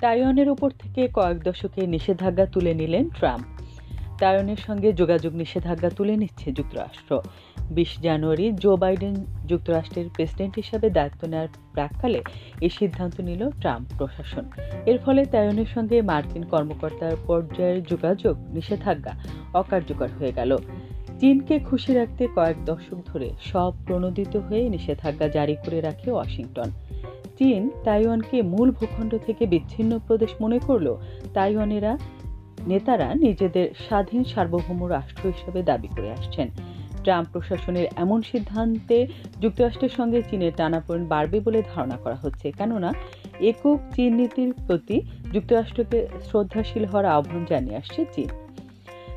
তাইওয়ানের ওপর থেকে কয়েক দশকের নিষেধাজ্ঞা তুলে নিলেন ট্রাম্প। তাইওয়ানের সঙ্গে যোগাযোগ নিষেধাজ্ঞা তুলে নিচ্ছে যুক্তরাষ্ট্র। বিশ জানুয়ারি জো বাইডেন যুক্তরাষ্ট্রের প্রেসিডেন্ট হিসাবে দায়িত্ব নেওয়ার প্রাককালে এই সিদ্ধান্ত নিল ট্রাম্প প্রশাসন। এর ফলে তাইওয়ানের সঙ্গে মার্কিন কর্মকর্তার পর্যায়ের যোগাযোগ নিষেধাজ্ঞা অকার্যকর হয়ে গেল। চীনকে খুশি রাখতে কয়েক দশক ধরে সব প্রণোদিত হয়ে নিষেধাজ্ঞা জারি করে রাখে ওয়াশিংটন। চীন তাইওয়ানকে মূল ভূখণ্ড থেকে বিচ্ছিন্ন প্রদেশ মনে করল তাইওয়ানেরা, নেতারা নিজেদের স্বাধীন সার্বভৌম রাষ্ট্র হিসেবে দাবি করে আসছেন। ট্রাম্প প্রশাসনের এমন সিদ্ধান্তে যুক্তরাষ্ট্রের সঙ্গে চীনের টানাপোড়েন বাড়বে বলে ধারণা করা হচ্ছে। কেননা, একক চীন নীতির প্রতি যুক্তরাষ্ট্রকে শ্রদ্ধাশীল হওয়ার আহ্বান জানিয়ে আসছে চীন।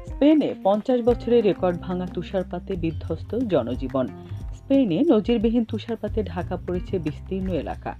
স্পেনে পঞ্চাশ বছরের রেকর্ড ভাঙা তুষারপাতে বিধ্বস্ত জনজীবন। স্পেনে নজিরবিহীন তুষারপাতে ঢাকা পড়েছে বিস্তীর্ণ এলাকা।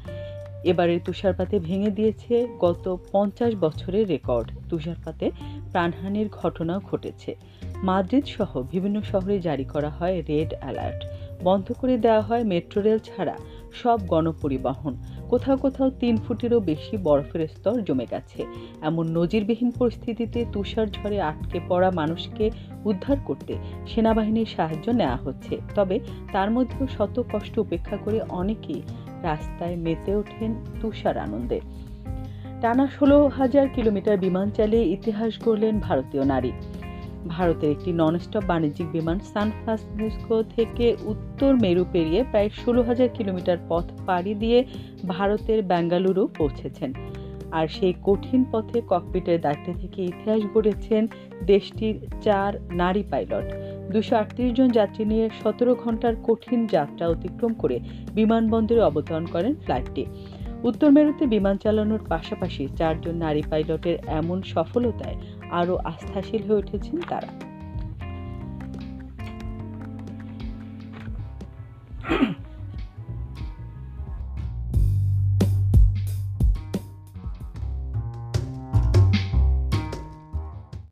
এবারের তুষারপাতে ভেঙে দিয়েছে গত পঞ্চাশ বছরের রেকর্ড। তুষারপাতে প্রাণহানির ঘটনাও ঘটেছে। মাদ্রিদ সহ বিভিন্ন শহরে জারি করা হয় রেড অ্যালার্ট। বন্ধ করে দেওয়া হয় মেট্রো রেল ছাড়া সব গণপরিবহন। কোথাও কোথাও তিন ফুটেরও বেশি বরফের স্তর জমে গেছে। এমন নজিরবিহীন পরিস্থিতিতে তুষার ঝড়ে আটকে পড়া মানুষকে উদ্ধার করতে সেনাবাহিনীর সাহায্য নেওয়া হচ্ছে। তবে তার মধ্যেও শত কষ্ট উপেক্ষা করে অনেকেই রাস্তায় মেতে ওঠেন তুষার আনন্দে। টানা ষোলো হাজার কিলোমিটার বিমান চালিয়ে ইতিহাস গড়লেন ভারতীয় নারী। ভারতের একটি ননস্টপ বাণিজ্যিক বিমান সান ফ্রান্সিসকো থেকে উত্তর মেরু পেরিয়ে প্রায় ষোলো হাজার কিলোমিটার পথ পাড়ি দিয়ে ভারতের বেঙ্গালুরু পৌঁছেছেন। আর সেই কঠিন পথে ককপিটের দায়িত্ব থেকে ইতিহাস গড়েছেন দেশটির চার নারী পাইলট দুশো জন যাত্রী নিয়ে সতেরো ঘণ্টার কঠিন যাত্রা অতিক্রম করে বিমানবন্দরে অবতরণ করেন ফ্লাইটটি। উত্তর মেরুতে বিমান চালানোর পাশাপাশি চারজন নারী পাইলটের এমন সফলতায় আরও আস্থাশীল হয়ে উঠেছেন তারা।